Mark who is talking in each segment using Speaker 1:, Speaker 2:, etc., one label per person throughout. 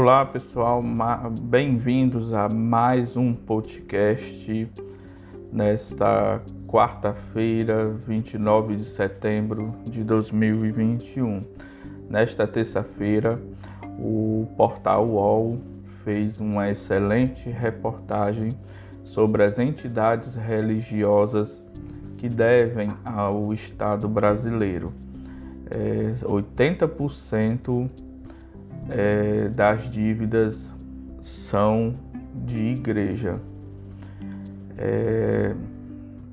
Speaker 1: Olá pessoal, bem-vindos a mais um podcast nesta quarta-feira, 29 de setembro de 2021. Nesta terça-feira, o portal UOL fez uma excelente reportagem sobre as entidades religiosas que devem ao Estado brasileiro. É, 80% é, das dívidas são de igreja. É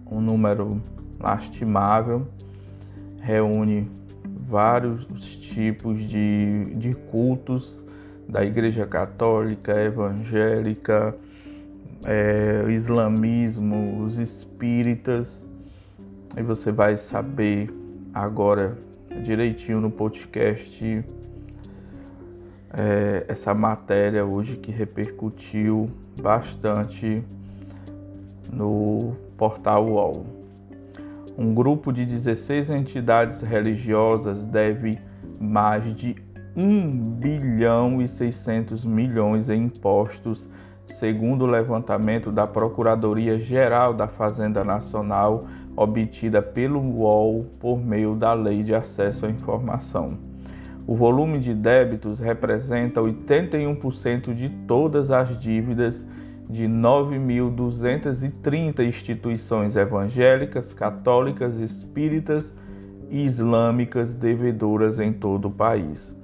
Speaker 1: um número lastimável, reúne vários tipos de, de cultos da Igreja Católica, Evangélica, é, islamismo, os espíritas, e você vai saber agora direitinho no podcast é, essa matéria hoje que repercutiu bastante no portal UOL. Um grupo de 16 entidades religiosas deve mais de 1 bilhão e 600 milhões em impostos, segundo o levantamento da Procuradoria Geral da Fazenda Nacional, obtida pelo UOL por meio da Lei de Acesso à Informação. O volume de débitos representa 81% de todas as dívidas de 9.230 instituições evangélicas, católicas, espíritas e islâmicas devedoras em todo o país.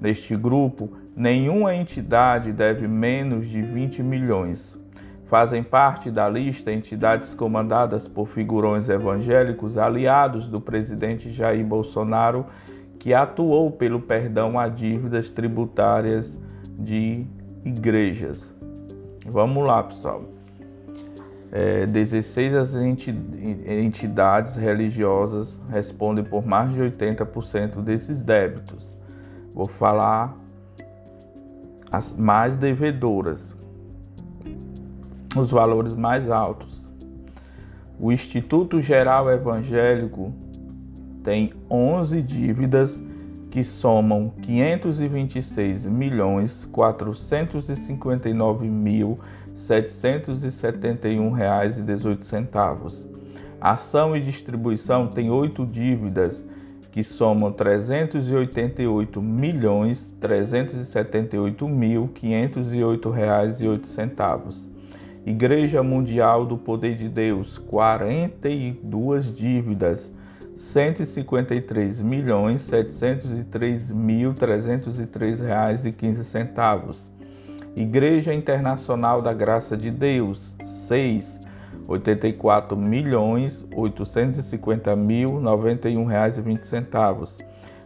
Speaker 1: Neste grupo, nenhuma entidade deve menos de 20 milhões. Fazem parte da lista entidades comandadas por figurões evangélicos aliados do presidente Jair Bolsonaro que atuou pelo perdão a dívidas tributárias de igrejas. Vamos lá, pessoal. É, 16 as entidades religiosas respondem por mais de 80% desses débitos. Vou falar as mais devedoras, os valores mais altos. O Instituto Geral Evangélico tem 11 dívidas que somam 526 milhões 459 mil 771 reais e 18 centavos. Ação e distribuição tem oito dívidas que somam 388 milhões 378 mil 508 reais e 8 centavos. Igreja Mundial do Poder de Deus, 42 dívidas 153 milhões 703 mil 303 reais e 15 centavos. Igreja Internacional da Graça de Deus, 6 84 milhões 850 mil 91 reais e 20 centavos.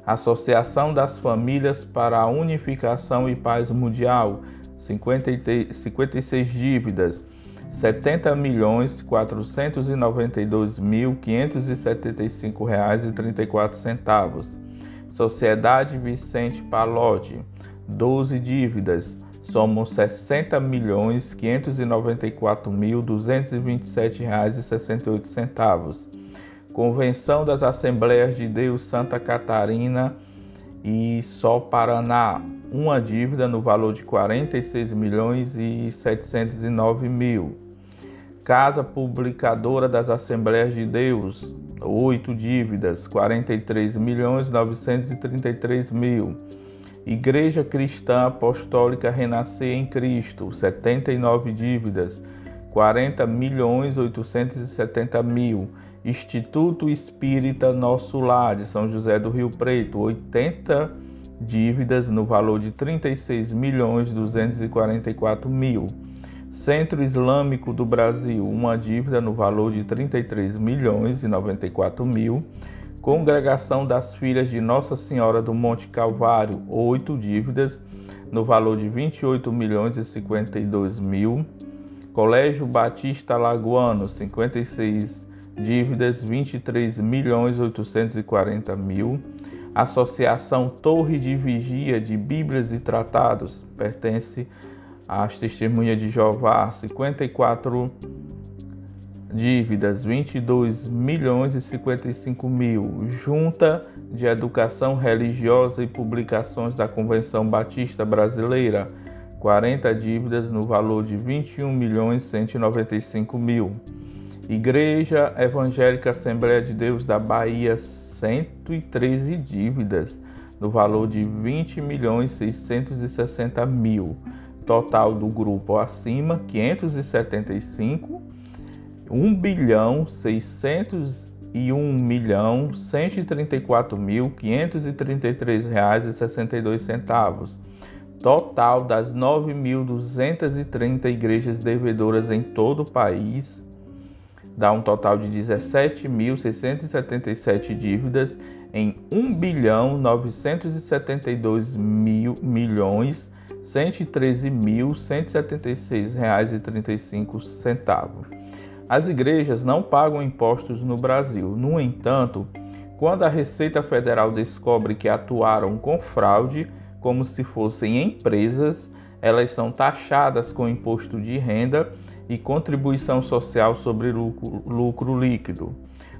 Speaker 1: Associação das Famílias para a Unificação e Paz Mundial, 50, 56 dívidas 70 milhões 492 mil 575 reais e 34 centavos. Sociedade Vicente Palotti, 12 dívidas, somos 60 milhões 594 mil 227 reais e 68 centavos. Convenção das Assembleias de Deus Santa Catarina e Só Paraná, uma dívida no valor de 46 milhões e 709 mil. Casa Publicadora das Assembleias de Deus, oito dívidas, 43 milhões 933 mil. Igreja Cristã Apostólica Renascer em Cristo, 79 dívidas, 40 milhões 870 mil. Instituto Espírita Nosso Lar de São José do Rio Preto, 80 dívidas no valor de 36 milhões 244 mil. Centro Islâmico do Brasil, uma dívida no valor de 33 milhões e 94 mil. Congregação das Filhas de Nossa Senhora do Monte Calvário, oito dívidas no valor de 28 milhões e 52 mil. Colégio Batista Lagoano, 56 dívidas, 23 milhões 840 mil. Associação Torre de Vigia de Bíblias e Tratados, pertence às Testemunhas de Jeová, 54 dívidas 22 milhões e 55 mil. Junta de Educação Religiosa e Publicações da Convenção Batista Brasileira, 40 dívidas no valor de 21 milhões 195 mil. Igreja Evangélica Assembleia de Deus da Bahia, 113 dívidas no valor de 20 milhões 660 mil. Total do grupo acima, 575 1 bilhão 601 milhão 134 mil 533 reais e 62 centavos. Total das 9.230 igrejas devedoras em todo o país dá um total de 17.677 dívidas em 1 bilhão 972 mil milhões 113 mil 176 reais e 35 centavos. As igrejas não pagam impostos no Brasil. No entanto, quando a Receita Federal descobre que atuaram com fraude, como se fossem empresas, elas são taxadas com imposto de renda e contribuição social sobre lucro, lucro líquido.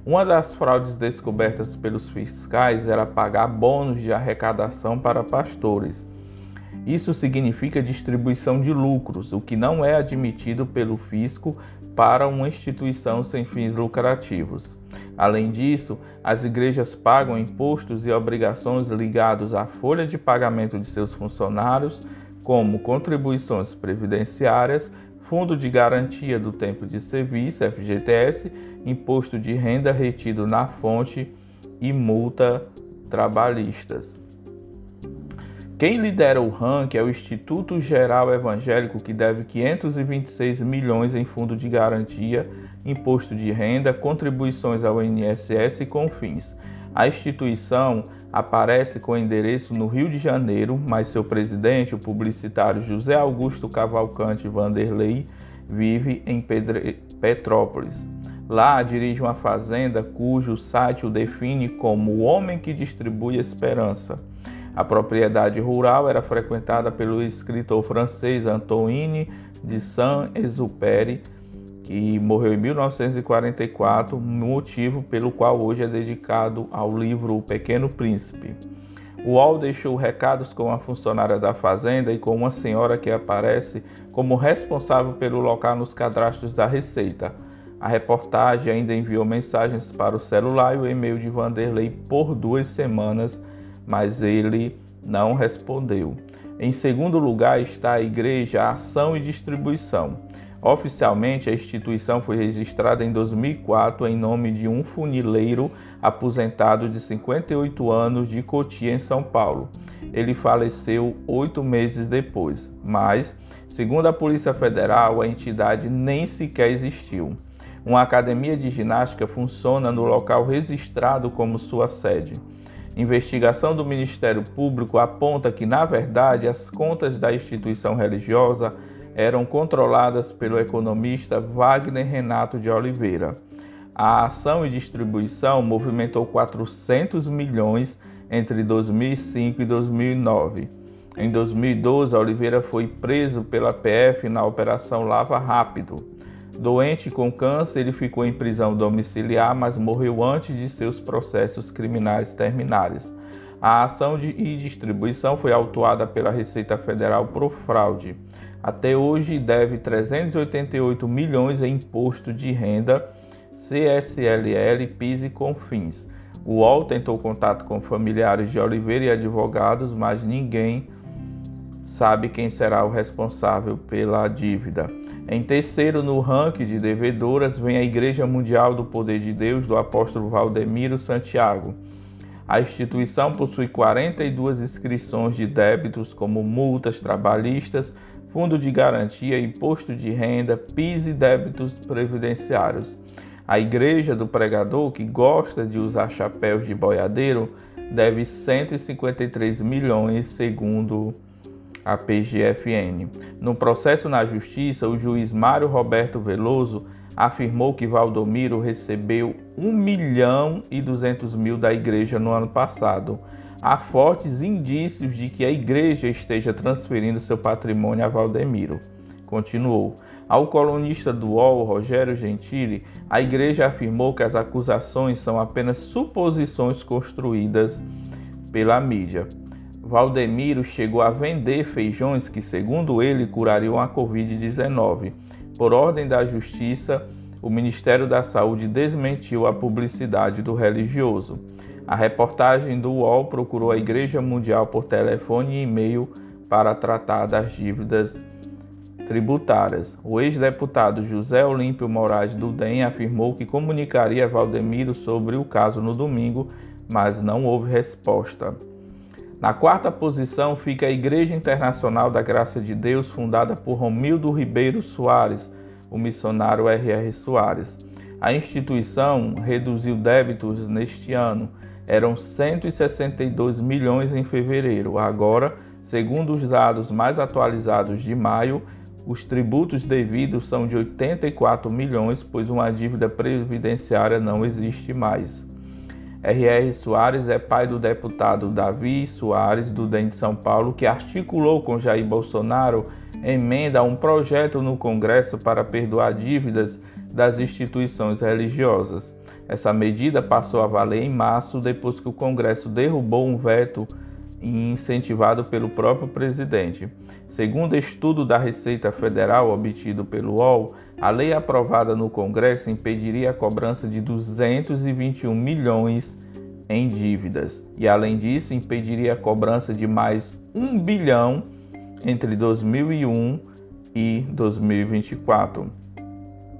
Speaker 1: Uma das fraudes descobertas pelos fiscais era pagar bônus de arrecadação para pastores. Isso significa distribuição de lucros, o que não é admitido pelo fisco para uma instituição sem fins lucrativos. Além disso, as igrejas pagam impostos e obrigações ligados à folha de pagamento de seus funcionários, como contribuições previdenciárias, Fundo de Garantia do Tempo de Serviço, FGTS, imposto de renda retido na fonte e multa trabalhistas. Quem lidera o ranking é o Instituto Geral Evangélico, que deve 526 milhões em fundo de garantia, imposto de renda, contribuições ao INSS e confins. A instituição aparece com endereço no Rio de Janeiro, mas seu presidente, o publicitário José Augusto Cavalcante Vanderlei, vive em. Petrópolis. Lá dirige uma fazenda cujo site o define como o homem que distribui esperança. A propriedade rural era frequentada pelo escritor francês Antoine de Saint-Exupéry, que morreu em 1944, motivo pelo qual hoje é dedicado ao livro O Pequeno Príncipe. O Wall deixou recados com a funcionária da fazenda e com uma senhora que aparece como responsável pelo local nos cadastros da Receita. A reportagem ainda enviou mensagens para o celular e o e-mail de Vanderlei por duas semanas mas ele não respondeu. Em segundo lugar está a Igreja Ação e Distribuição. Oficialmente, a instituição foi registrada em 2004 em nome de um funileiro aposentado de 58 anos de Cotia, em São Paulo. Ele faleceu oito meses depois, mas, segundo a Polícia Federal, a entidade nem sequer existiu. Uma academia de ginástica funciona no local registrado como sua sede. Investigação do Ministério Público aponta que, na verdade, as contas da instituição religiosa eram controladas pelo economista Wagner Renato de Oliveira. A ação e distribuição movimentou 400 milhões entre 2005 e 2009. Em 2012, Oliveira foi preso pela PF na Operação Lava Rápido. Doente com câncer, ele ficou em prisão domiciliar, mas morreu antes de seus processos criminais terminarem. A ação de e distribuição foi autuada pela Receita Federal por fraude. Até hoje deve 388 milhões em imposto de renda, CSLL, PIS e CONFINS. O UOL tentou contato com familiares de Oliveira e advogados, mas ninguém sabe quem será o responsável pela dívida. Em terceiro no ranking de devedoras vem a Igreja Mundial do Poder de Deus do apóstolo Valdemiro Santiago. A instituição possui 42 inscrições de débitos, como multas trabalhistas, fundo de garantia, imposto de renda, PIS e débitos previdenciários. A Igreja do Pregador, que gosta de usar chapéus de boiadeiro, deve 153 milhões, segundo a PGFN. No processo na Justiça, o juiz Mário Roberto Veloso afirmou que Valdomiro recebeu 1 milhão e 200 mil da igreja no ano passado. Há fortes indícios de que a igreja esteja transferindo seu patrimônio a Valdemiro. Continuou. Ao colunista do UOL, Rogério Gentili, a igreja afirmou que as acusações são apenas suposições construídas pela mídia. Valdemiro chegou a vender feijões que, segundo ele, curariam a Covid-19. Por ordem da Justiça, o Ministério da Saúde desmentiu a publicidade do religioso. A reportagem do UOL procurou a Igreja Mundial por telefone e e-mail para tratar das dívidas tributárias. O ex-deputado José Olímpio Moraes do DEM afirmou que comunicaria a Valdemiro sobre o caso no domingo, mas não houve resposta. Na quarta posição fica a Igreja Internacional da Graça de Deus, fundada por Romildo Ribeiro Soares, o missionário R.R. Soares. A instituição reduziu débitos neste ano. Eram 162 milhões em fevereiro. Agora, segundo os dados mais atualizados de maio, os tributos devidos são de 84 milhões, pois uma dívida previdenciária não existe mais. R.R. Soares é pai do deputado Davi Soares, do DEM de São Paulo, que articulou com Jair Bolsonaro emenda um projeto no Congresso para perdoar dívidas das instituições religiosas. Essa medida passou a valer em março, depois que o Congresso derrubou um veto incentivado pelo próprio presidente. Segundo estudo da Receita Federal obtido pelo UOL, a lei aprovada no Congresso impediria a cobrança de 221 milhões em dívidas e, além disso, impediria a cobrança de mais 1 bilhão entre 2001 e 2024.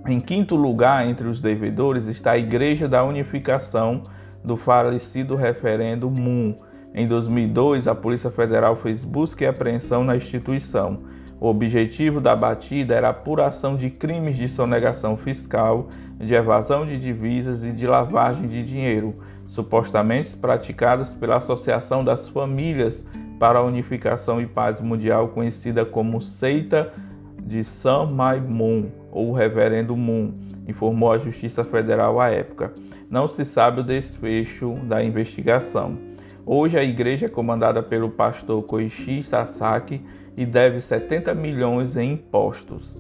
Speaker 1: Em quinto lugar, entre os devedores, está a Igreja da Unificação do falecido referendo MUN, em 2002, a Polícia Federal fez busca e apreensão na instituição. O objetivo da batida era a apuração de crimes de sonegação fiscal, de evasão de divisas e de lavagem de dinheiro, supostamente praticados pela Associação das Famílias para a Unificação e Paz Mundial, conhecida como Seita de San Maimun ou Reverendo Moon, informou a Justiça Federal à época. Não se sabe o desfecho da investigação. Hoje a igreja é comandada pelo pastor Koichi Sasaki e deve 70 milhões em impostos.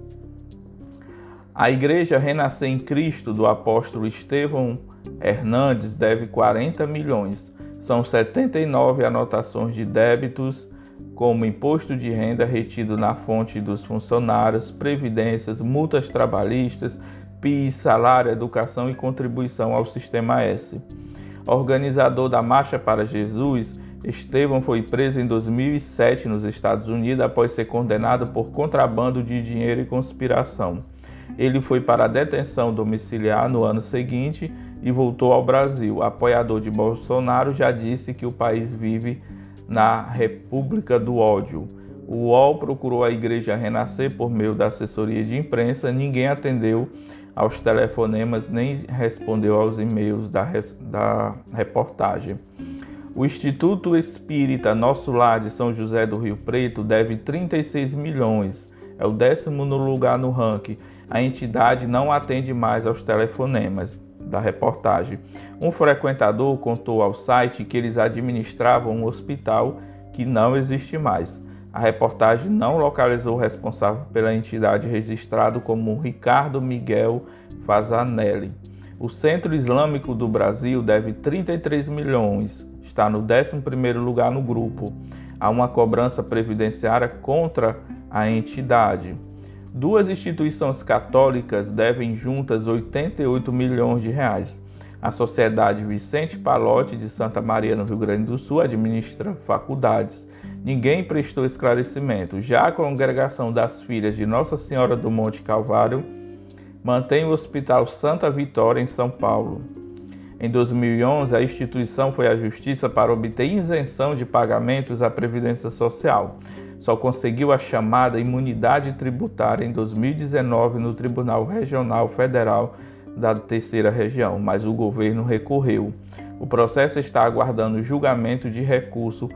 Speaker 1: A igreja Renascer em Cristo do apóstolo Estevão Hernandes deve 40 milhões. São 79 anotações de débitos, como imposto de renda retido na fonte dos funcionários, previdências, multas trabalhistas, PIS, salário, educação e contribuição ao Sistema S organizador da Marcha para Jesus, Estevão foi preso em 2007 nos Estados Unidos após ser condenado por contrabando de dinheiro e conspiração. Ele foi para a detenção domiciliar no ano seguinte e voltou ao Brasil. Apoiador de Bolsonaro já disse que o país vive na República do Ódio. O UOL procurou a igreja renascer por meio da assessoria de imprensa, ninguém atendeu aos telefonemas nem respondeu aos e-mails da, da reportagem. O Instituto Espírita Nosso Lar de São José do Rio Preto deve 36 milhões, é o décimo no lugar no ranking. A entidade não atende mais aos telefonemas da reportagem. Um frequentador contou ao site que eles administravam um hospital que não existe mais. A reportagem não localizou o responsável pela entidade registrado como Ricardo Miguel Fazanelli. O Centro Islâmico do Brasil deve 33 milhões, está no 11º lugar no grupo. Há uma cobrança previdenciária contra a entidade. Duas instituições católicas devem juntas 88 milhões de reais. A Sociedade Vicente Palote de Santa Maria, no Rio Grande do Sul, administra faculdades. Ninguém prestou esclarecimento. Já a Congregação das Filhas de Nossa Senhora do Monte Calvário mantém o Hospital Santa Vitória, em São Paulo. Em 2011, a instituição foi à Justiça para obter isenção de pagamentos à Previdência Social. Só conseguiu a chamada imunidade tributária em 2019 no Tribunal Regional Federal da Terceira Região, mas o governo recorreu. O processo está aguardando julgamento de recurso,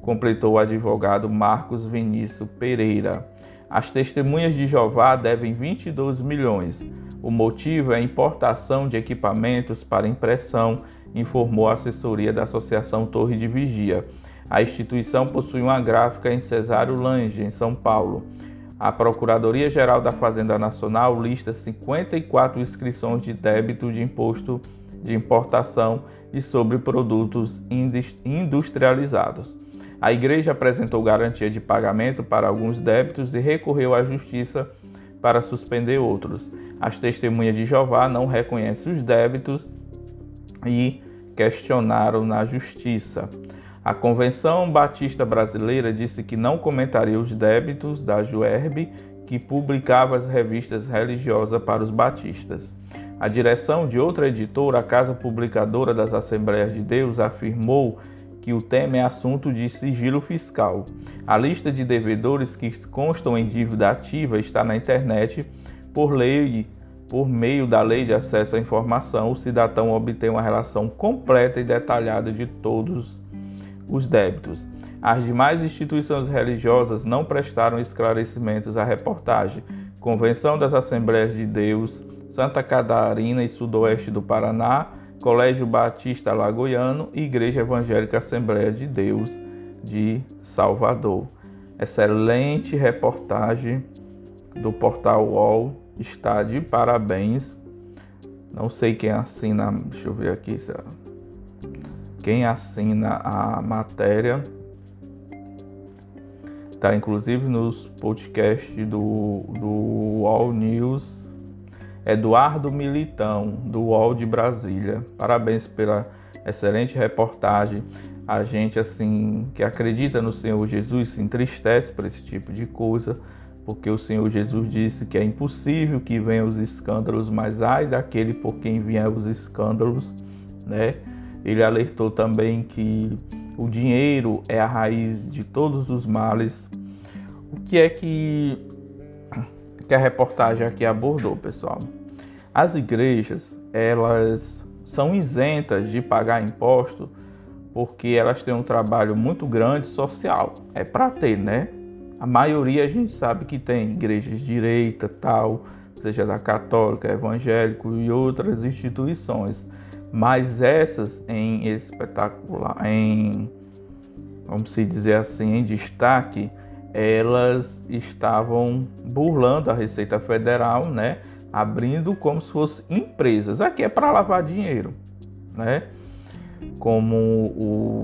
Speaker 1: completou o advogado Marcos Vinícius Pereira. As testemunhas de Jeová devem 22 milhões. O motivo é a importação de equipamentos para impressão, informou a assessoria da Associação Torre de Vigia. A instituição possui uma gráfica em Cesário Lange, em São Paulo. A Procuradoria-Geral da Fazenda Nacional lista 54 inscrições de débito de imposto de importação e sobre produtos industrializados. A igreja apresentou garantia de pagamento para alguns débitos e recorreu à justiça para suspender outros. As testemunhas de Jeová não reconhecem os débitos e questionaram na justiça. A Convenção Batista Brasileira disse que não comentaria os débitos da Juerb, que publicava as revistas religiosas para os batistas. A direção de outra editora, a Casa Publicadora das Assembleias de Deus, afirmou que o tema é assunto de sigilo fiscal. A lista de devedores que constam em dívida ativa está na internet por lei por meio da Lei de Acesso à Informação, o cidadão obtém uma relação completa e detalhada de todos os débitos. As demais instituições religiosas não prestaram esclarecimentos à reportagem. Convenção das Assembleias de Deus, Santa Catarina e Sudoeste do Paraná, Colégio Batista Lagoiano e Igreja Evangélica Assembleia de Deus de Salvador. Excelente reportagem do portal UOL, está de parabéns. Não sei quem assina, deixa eu ver aqui se quem assina a matéria está inclusive nos podcasts do, do All News. Eduardo Militão, do UOL de Brasília. Parabéns pela excelente reportagem. A gente assim que acredita no Senhor Jesus se entristece por esse tipo de coisa, porque o Senhor Jesus disse que é impossível que venham os escândalos, mas ai daquele por quem vier os escândalos, né? Ele alertou também que o dinheiro é a raiz de todos os males. O que é que, que a reportagem aqui abordou, pessoal? As igrejas, elas são isentas de pagar imposto porque elas têm um trabalho muito grande social. É para ter, né? A maioria a gente sabe que tem igrejas de direita, tal, seja da católica, evangélico e outras instituições mas essas em espetacular, em vamos se dizer assim, em destaque, elas estavam burlando a Receita Federal, né? Abrindo como se fossem empresas. Aqui é para lavar dinheiro, né? Como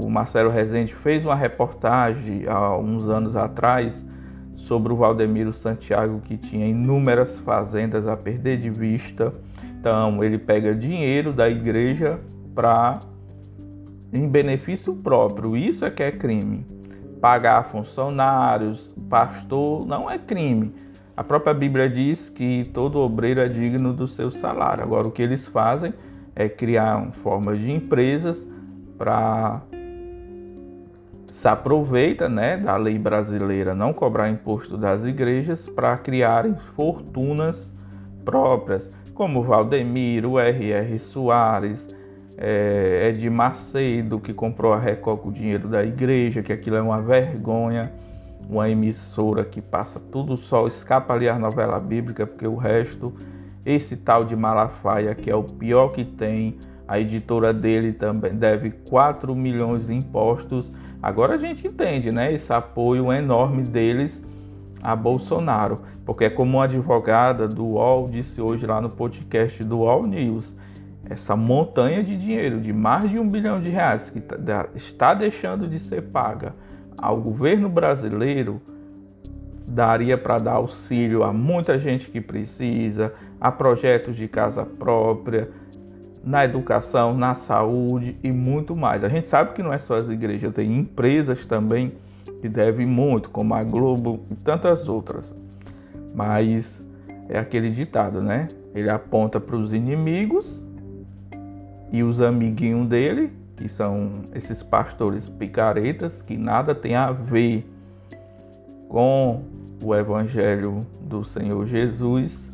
Speaker 1: o Marcelo Rezende fez uma reportagem há uns anos atrás sobre o Valdemiro Santiago, que tinha inúmeras fazendas a perder de vista então, ele pega dinheiro da igreja para em benefício próprio. Isso é que é crime. Pagar funcionários, pastor, não é crime. A própria Bíblia diz que todo obreiro é digno do seu salário. Agora, o que eles fazem é criar formas de empresas para se aproveita né, da lei brasileira não cobrar imposto das igrejas para criarem fortunas próprias como Valdemiro, R.R. Soares, é, Ed Macedo, que comprou a Record com o dinheiro da igreja, que aquilo é uma vergonha, uma emissora que passa tudo só, escapa ali a novela bíblica, porque o resto, esse tal de Malafaia, que é o pior que tem, a editora dele também deve 4 milhões de impostos. Agora a gente entende, né? Esse apoio enorme deles a Bolsonaro, porque é como uma advogada do UOL disse hoje lá no podcast do UOL News, essa montanha de dinheiro de mais de um bilhão de reais que tá, está deixando de ser paga ao governo brasileiro daria para dar auxílio a muita gente que precisa, a projetos de casa própria, na educação, na saúde e muito mais. A gente sabe que não é só as igrejas, tem empresas também que deve muito, como a Globo e tantas outras. Mas é aquele ditado, né? Ele aponta para os inimigos e os amiguinhos dele, que são esses pastores picaretas, que nada tem a ver com o evangelho do Senhor Jesus,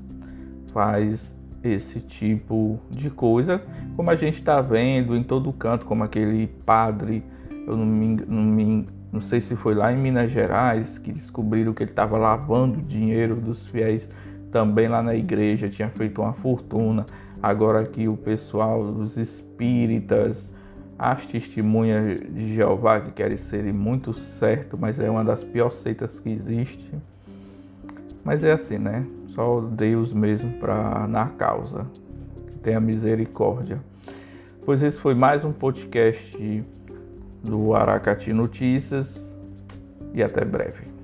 Speaker 1: faz esse tipo de coisa, como a gente está vendo em todo canto, como aquele padre, eu não me, não me não sei se foi lá em Minas Gerais que descobriram que ele estava lavando dinheiro dos fiéis também lá na igreja, tinha feito uma fortuna. Agora aqui o pessoal, os espíritas, as testemunhas de Jeová que querem ser muito certo, mas é uma das piores seitas que existe. Mas é assim, né? Só Deus mesmo para na causa, que tenha misericórdia. Pois esse foi mais um podcast do Aracati Notícias e até breve.